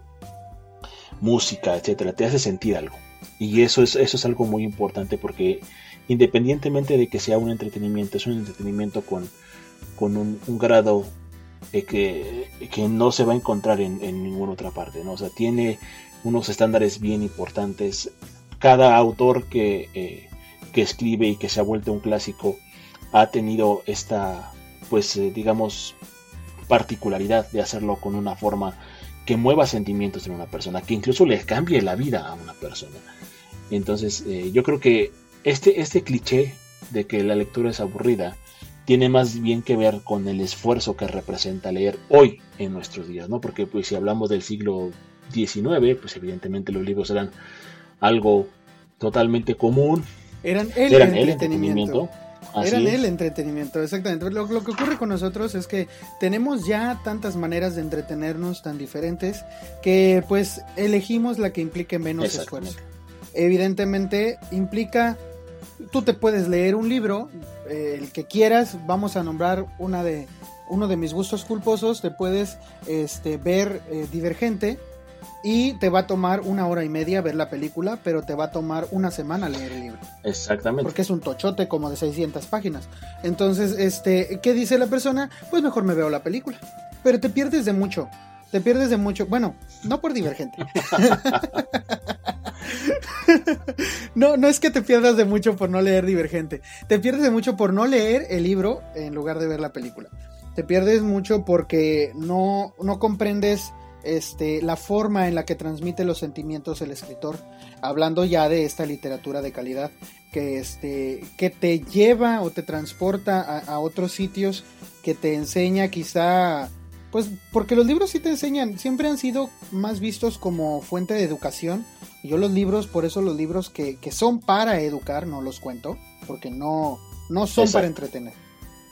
música, etcétera, te hace sentir algo. Y eso es, eso es algo muy importante porque independientemente de que sea un entretenimiento, es un entretenimiento con, con un, grado que, que, no se va a encontrar en, ninguna otra parte. ¿no? O sea, tiene unos estándares bien importantes. Cada autor que, eh, que escribe y que se ha vuelto un clásico ha tenido esta, pues eh, digamos, particularidad de hacerlo con una forma que mueva sentimientos en una persona, que incluso le cambie la vida a una persona. Entonces, eh, yo creo que este, este cliché de que la lectura es aburrida tiene más bien que ver con el esfuerzo que representa leer hoy en nuestros días, ¿no? Porque pues si hablamos del siglo XIX, pues evidentemente los libros eran algo totalmente común. Eran el, entretenimiento. Eran el entretenimiento, exactamente. Lo, que ocurre con nosotros es que tenemos ya tantas maneras de entretenernos tan diferentes que pues elegimos la que implique menos esfuerzo. Evidentemente implica, tú te puedes leer un libro, eh, el que quieras, vamos a nombrar una de, uno de mis gustos culposos, te puedes este, ver eh, Divergente y te va a tomar una hora y media ver la película, pero te va a tomar una semana leer el libro. Exactamente. Porque es un tochote como de 600 páginas. Entonces, este, ¿qué dice la persona? Pues mejor me veo la película. Pero te pierdes de mucho. Te pierdes de mucho. Bueno, no por divergente. no, no es que te pierdas de mucho por no leer Divergente. Te pierdes de mucho por no leer el libro en lugar de ver la película. Te pierdes mucho porque no, no comprendes este, la forma en la que transmite los sentimientos el escritor, hablando ya de esta literatura de calidad que, este, que te lleva o te transporta a, otros sitios, que te enseña quizá, pues porque los libros sí te enseñan, siempre han sido más vistos como fuente de educación. Yo los libros, por eso los libros que, que son para educar, no los cuento, porque no, no son para entretener.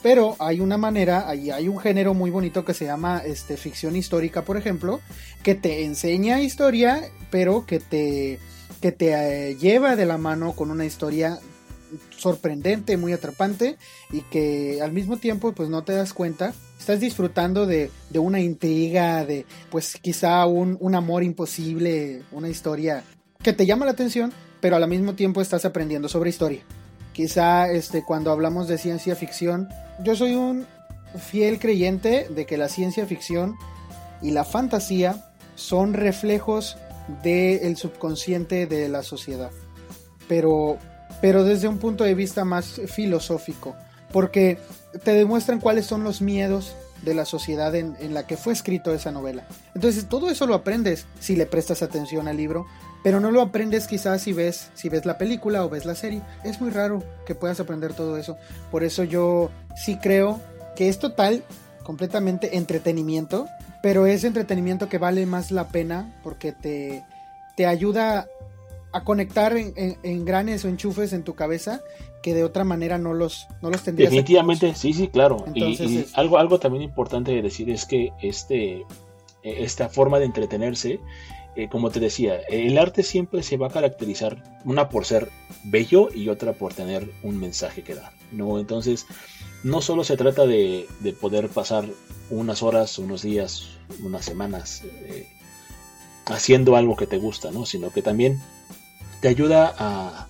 Pero hay una manera, hay, hay un género muy bonito que se llama este, ficción histórica, por ejemplo, que te enseña historia, pero que te, que te eh, lleva de la mano con una historia sorprendente, muy atrapante y que al mismo tiempo pues no te das cuenta, estás disfrutando de, de una intriga, de pues quizá un, un amor imposible, una historia que te llama la atención, pero al mismo tiempo estás aprendiendo sobre historia. Quizá este, cuando hablamos de ciencia ficción, yo soy un fiel creyente de que la ciencia ficción y la fantasía son reflejos del subconsciente de la sociedad. Pero, pero desde un punto de vista más filosófico, porque te demuestran cuáles son los miedos de la sociedad en, la que fue escrito esa novela. Entonces todo eso lo aprendes si le prestas atención al libro, pero no lo aprendes quizás si ves, si ves la película o ves la serie. Es muy raro que puedas aprender todo eso. Por eso yo sí creo que es total, completamente entretenimiento, pero es entretenimiento que vale más la pena porque te, te ayuda a conectar en, en, granes o enchufes en tu cabeza que de otra manera no los, no los tendrías. Definitivamente, sí, sí, claro. y, algo, algo también importante de decir es que este, e, esta forma de entretenerse, eh, como te decía, el arte siempre se va a caracterizar, una por ser bello y otra por tener un mensaje que dar. ¿no? Entonces, no solo se trata de, de poder pasar unas horas, unos días, unas semanas eh, haciendo algo que te gusta, ¿no? sino que también te ayuda a,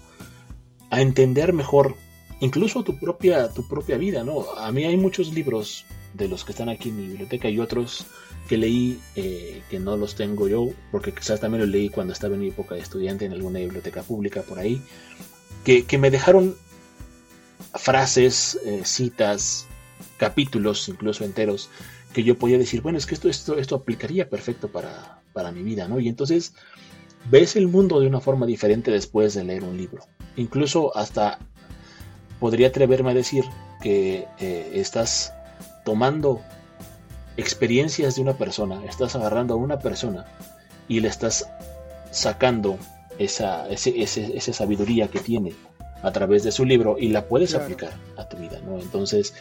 a entender mejor incluso tu propia, tu propia vida, ¿no? A mí hay muchos libros de los que están aquí en mi biblioteca y otros que leí eh, que no los tengo yo, porque quizás también los leí cuando estaba en mi época de estudiante en alguna biblioteca pública por ahí, que, me dejaron frases, eh, citas, capítulos incluso enteros, que yo podía decir, bueno, es que esto, esto, esto aplicaría perfecto para, para mi vida, ¿no? Y entonces ves el mundo de una forma diferente después de leer un libro. Incluso hasta podría atreverme a decir que eh, estás tomando experiencias de una persona, estás agarrando a una persona y le estás sacando esa, esa sabiduría que tiene a través de su libro y la puedes aplicar a tu vida, ¿no? Entonces,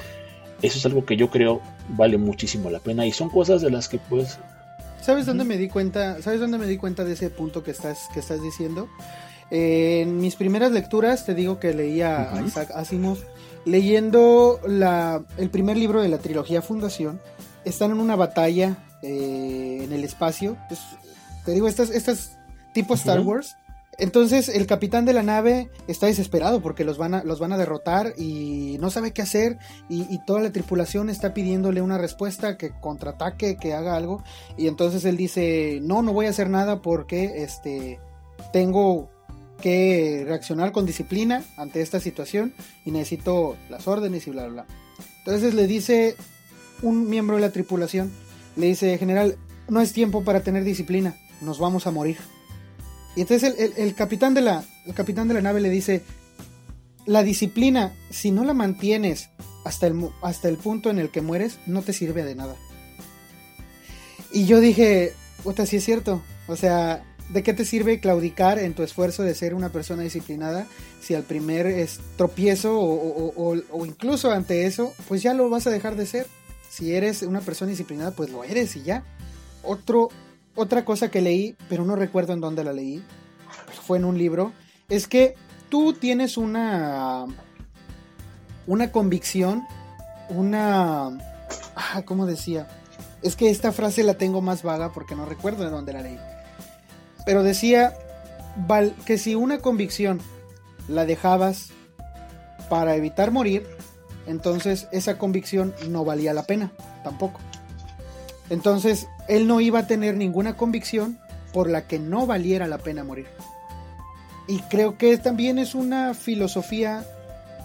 eso es algo que yo creo vale muchísimo la pena y son cosas de las que pues ¿Sabes dónde me di cuenta? ¿Sabes dónde me di cuenta de ese punto que estás que estás diciendo? en mis primeras lecturas te digo que leía a Isaac Asimov leyendo la, el primer libro de la trilogía Fundación. Están en una batalla eh, en el espacio. Pues, te digo, estas, estas tipo Star Wars. Entonces el capitán de la nave está desesperado porque los van a, los van a derrotar y no sabe qué hacer y, toda la tripulación está pidiéndole una respuesta, que contraataque, que haga algo y entonces él dice, no, no voy a hacer nada porque este, tengo que reaccionar con disciplina ante esta situación y necesito las órdenes y bla, bla, bla. Entonces le dice un miembro de la tripulación, le dice, general, no es tiempo para tener disciplina, nos vamos a morir. Y entonces el, capitán de la, el capitán de la nave le dice, la disciplina, si no la mantienes hasta el, hasta el punto en el que mueres, no te sirve de nada. Y yo dije, puta, sí es cierto. O sea, ¿de qué te sirve claudicar en tu esfuerzo de ser una persona disciplinada si al primer tropiezo o, incluso ante eso, pues ya lo vas a dejar de ser? Si eres una persona disciplinada, pues lo eres y ya. Otro, otra cosa que leí, pero no recuerdo en dónde la leí, fue en un libro, es que tú tienes una, una convicción, una... Ah, ¿Cómo decía? Es que esta frase la tengo más vaga porque no recuerdo de dónde la leí pero decía que si una convicción la dejabas para evitar morir, entonces esa convicción no valía la pena tampoco. Entonces él no iba a tener ninguna convicción por la que no valiera la pena morir. Y creo que también es una filosofía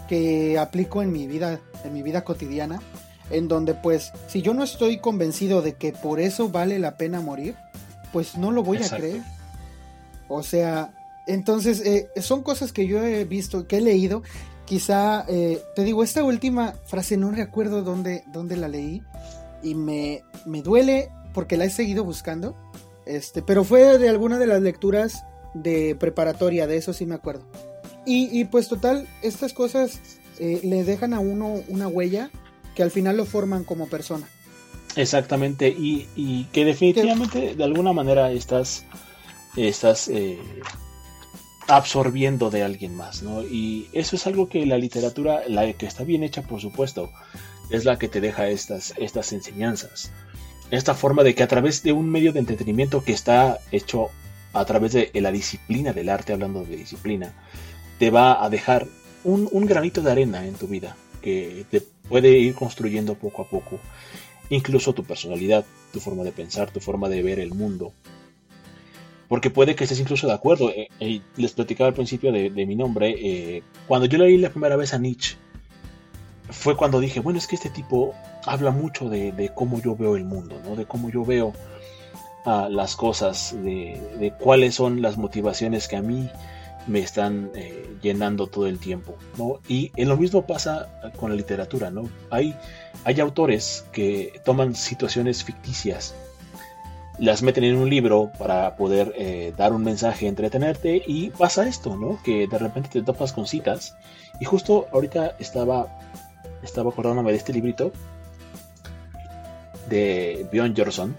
que aplico en mi vida, en mi vida cotidiana, en donde pues si yo no estoy convencido de que por eso vale la pena morir, pues no lo voy a creer. O sea, entonces eh, son cosas que yo he visto, que he leído. Quizá, eh, te digo, esta última frase no recuerdo dónde, dónde la leí y me, me duele porque la he seguido buscando. Este, pero fue de alguna de las lecturas de preparatoria, de eso sí me acuerdo. Y, pues total, estas cosas eh, le dejan a uno una huella que al final lo forman como persona. Exactamente, y, y que definitivamente de alguna manera estás estás eh, absorbiendo de alguien más, ¿no? Y eso es algo que la literatura, la que está bien hecha, por supuesto, es la que te deja estas, estas enseñanzas. Esta forma de que a través de un medio de entretenimiento que está hecho a través de la disciplina del arte, hablando de disciplina, te va a dejar un, un granito de arena en tu vida que te puede ir construyendo poco a poco incluso tu personalidad, tu forma de pensar, tu forma de ver el mundo. Porque puede que estés incluso de acuerdo. Eh, eh, les platicaba al principio de, mi nombre. Eh, cuando yo leí la primera vez a Nietzsche, fue cuando dije, bueno, es que este tipo habla mucho de, cómo yo veo el mundo, ¿no? de cómo yo veo ah, las cosas, de, cuáles son las motivaciones que a mí me están llenando todo el tiempo. ¿no? Y en lo mismo pasa con la literatura. ¿no? Hay, hay autores que toman situaciones ficticias las meten en un libro para poder eh, dar un mensaje, entretenerte y pasa esto, ¿no? Que de repente te topas con citas y justo ahorita estaba estaba acordándome de este librito de Bjorn Jorson,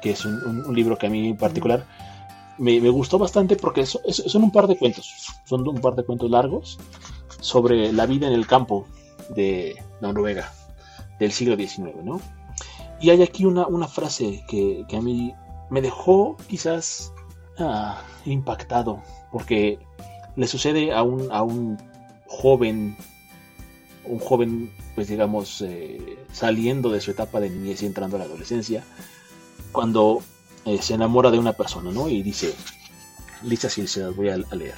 que es un, libro que a mí en particular me, gustó bastante porque son un par de cuentos, son un par de cuentos largos sobre la vida en el campo de Noruega del siglo XIX, ¿no? Y hay aquí una, frase que, a mí me dejó quizás ah, impactado, porque le sucede a un, a un joven, un joven, pues digamos, eh, saliendo de su etapa de niñez y entrando a la adolescencia, cuando eh, se enamora de una persona, ¿no? Y dice, dice así, se las voy a, a leer.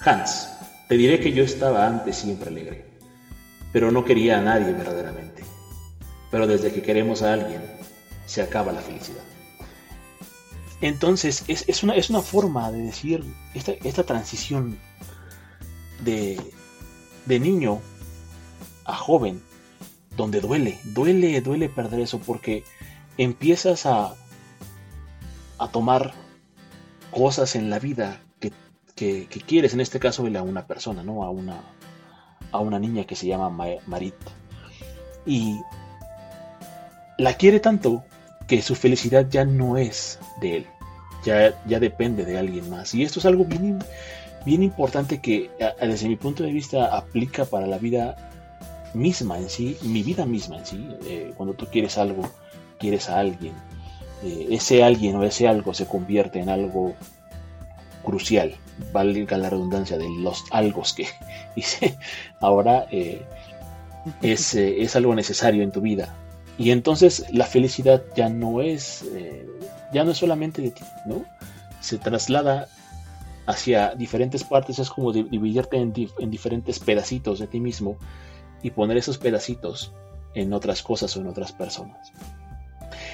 Hans, te diré que yo estaba antes siempre alegre, pero no quería a nadie verdaderamente. Pero desde que queremos a alguien, se acaba la felicidad. Entonces, es, una, es una forma de decir esta, transición de, de niño a joven, donde duele, duele, duele perder eso, porque empiezas a, a tomar cosas en la vida que, quieres, en este caso a una persona, ¿no? A una, a una niña que se llama Marit. Y la quiere tanto que su felicidad ya no es de él, ya, ya depende de alguien más. Y esto es algo bien, bien importante que desde mi punto de vista aplica para la vida misma en sí, mi vida misma en sí. Eh, cuando tú quieres algo, quieres a alguien. Eh, ese alguien o ese algo se convierte en algo crucial, valga la redundancia de los algos que ahora, eh, es, es algo necesario en tu vida y entonces la felicidad ya no es, ya no es solamente de ti, ¿no? Se traslada hacia diferentes partes, es como dividirte en diferentes pedacitos de ti mismo y poner esos pedacitos en otras cosas o en otras personas.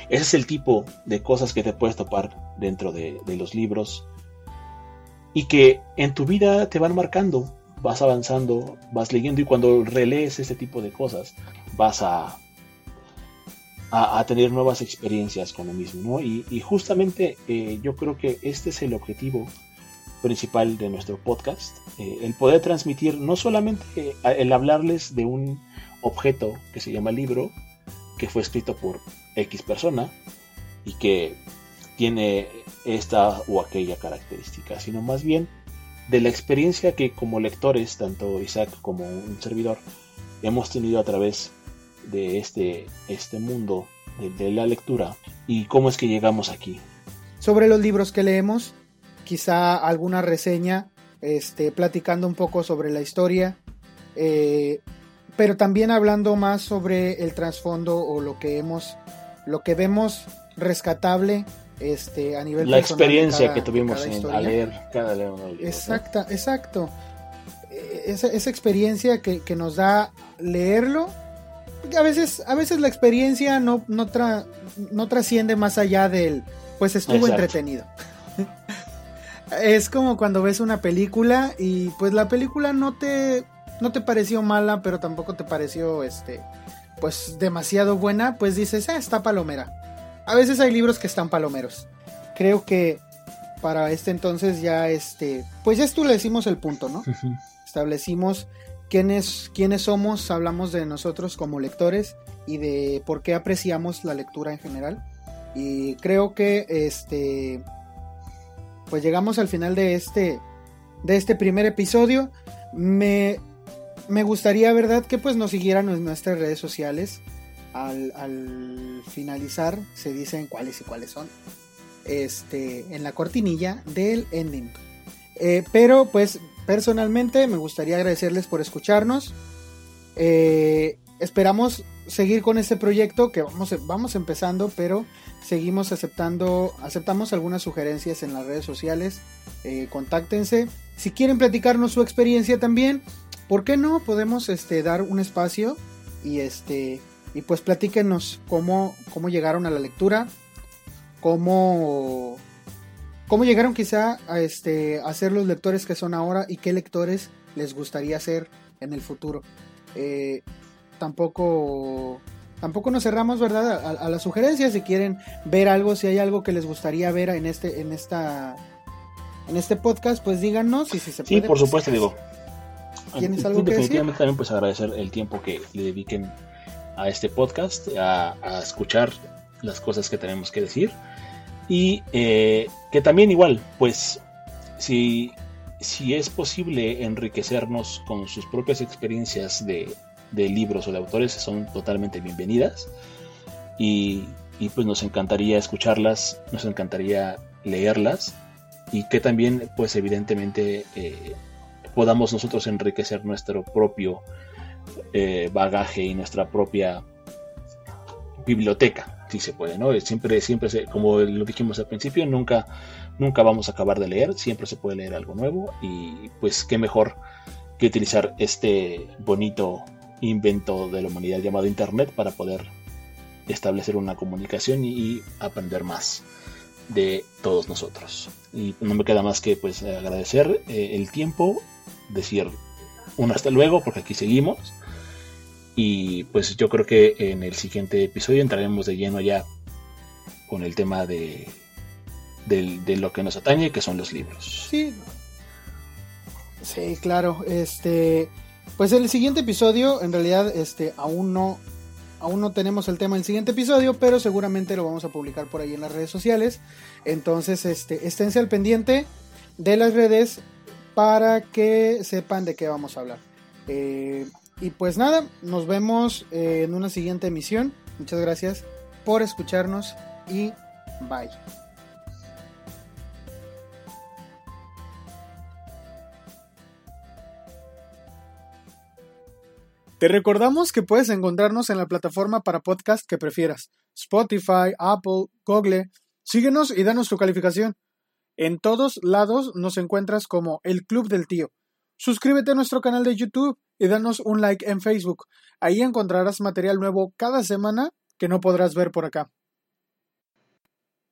Ese es el tipo de cosas que te puedes topar dentro de, los libros y que en tu vida te van marcando, vas avanzando, vas leyendo y cuando relees ese tipo de cosas vas a a, tener nuevas experiencias con lo mismo. Y, justamente eh, yo creo que este es el objetivo principal de nuestro podcast, eh, el poder transmitir no solamente eh, el hablarles de un objeto que se llama libro, que fue escrito por X persona y que tiene esta o aquella característica, sino más bien de la experiencia que como lectores, tanto Isaac como un servidor, hemos tenido a través de este, este mundo de, la lectura y cómo es que llegamos aquí. Sobre los libros que leemos, quizá alguna reseña, este, platicando un poco sobre la historia, eh, pero también hablando más sobre el trasfondo o lo que hemos, lo que vemos rescatable este, a nivel la experiencia que tuvimos en, leer cada libro. Exacta, exacto. E, esa, esa experiencia que, que, nos da leerlo a veces, a veces la experiencia no, no, no trasciende más allá del, pues estuvo entretenido. es como cuando ves una película y pues la película no te, no te pareció mala, pero tampoco te pareció, este, pues demasiado buena, pues dices, ah, está palomera. A veces hay libros que están palomeros. Creo que para este entonces ya, este, pues ya establecimos el punto, ¿no? Establecimos quiénes, quiénes somos, hablamos de nosotros como lectores y de por qué apreciamos la lectura en general. Y creo que este pues llegamos al final de este de este primer episodio. Me, me gustaría, ¿verdad?, que pues nos siguieran en nuestras redes sociales. Al, al, finalizar se dicen cuáles y cuáles son. Este, en la cortinilla del ending. Eh, pero pues personalmente me gustaría agradecerles por escucharnos. Eh, esperamos seguir con este proyecto que vamos, vamos empezando, pero seguimos aceptando, aceptamos algunas sugerencias en las redes sociales. Eh, contáctense. Si quieren platicarnos su experiencia también, ¿por qué no? Podemos este, dar un espacio y este y pues platíquenos cómo, cómo llegaron a la lectura, cómo, cómo llegaron quizá a, este, a ser los lectores que son ahora y qué lectores les gustaría ser en el futuro. Eh, tampoco tampoco nos cerramos verdad a, las sugerencias si quieren ver algo si hay algo que les gustaría ver en este en esta en este podcast pues díganos y si se puede sí por pues, supuesto digo ¿Tienes algo definitivamente que también pues agradecer el tiempo que le dediquen a este podcast a, escuchar las cosas que tenemos que decir y eh, que también igual pues si si es posible enriquecernos con sus propias experiencias de, libros o de autores, son totalmente bienvenidas. Y, pues nos encantaría escucharlas, nos encantaría leerlas y que también pues evidentemente eh, podamos nosotros enriquecer nuestro propio eh, bagaje y nuestra propia biblioteca, si se puede, ¿no? Siempre, siempre, como lo dijimos al principio, nunca nunca vamos a acabar de leer, siempre se puede leer algo nuevo y pues qué mejor que utilizar este bonito invento de la humanidad llamado Internet para poder establecer una comunicación y, aprender más de todos nosotros. Y no me queda más que pues agradecer eh, el tiempo, decir un hasta luego porque aquí seguimos y pues yo creo que en el siguiente episodio entraremos de lleno ya con el tema de de, lo que nos atañe, que son los libros. Sí. Sí, claro. Este, pues el siguiente episodio, en realidad, este, aún no, aún no tenemos el tema del siguiente episodio, pero seguramente lo vamos a publicar por ahí en las redes sociales. Entonces, este, esténse al pendiente de las redes para que sepan de qué vamos a hablar. Eh, y pues nada, nos vemos en una siguiente emisión. Muchas gracias por escucharnos y bye. Te recordamos que puedes encontrarnos en la plataforma para podcast que prefieras, Spotify, Apple, Google. Síguenos y danos tu calificación. En todos lados nos encuentras como El Club del Tío. Suscríbete a nuestro canal de YouTube y danos un like en Facebook. Ahí encontrarás material nuevo cada semana que no podrás ver por acá.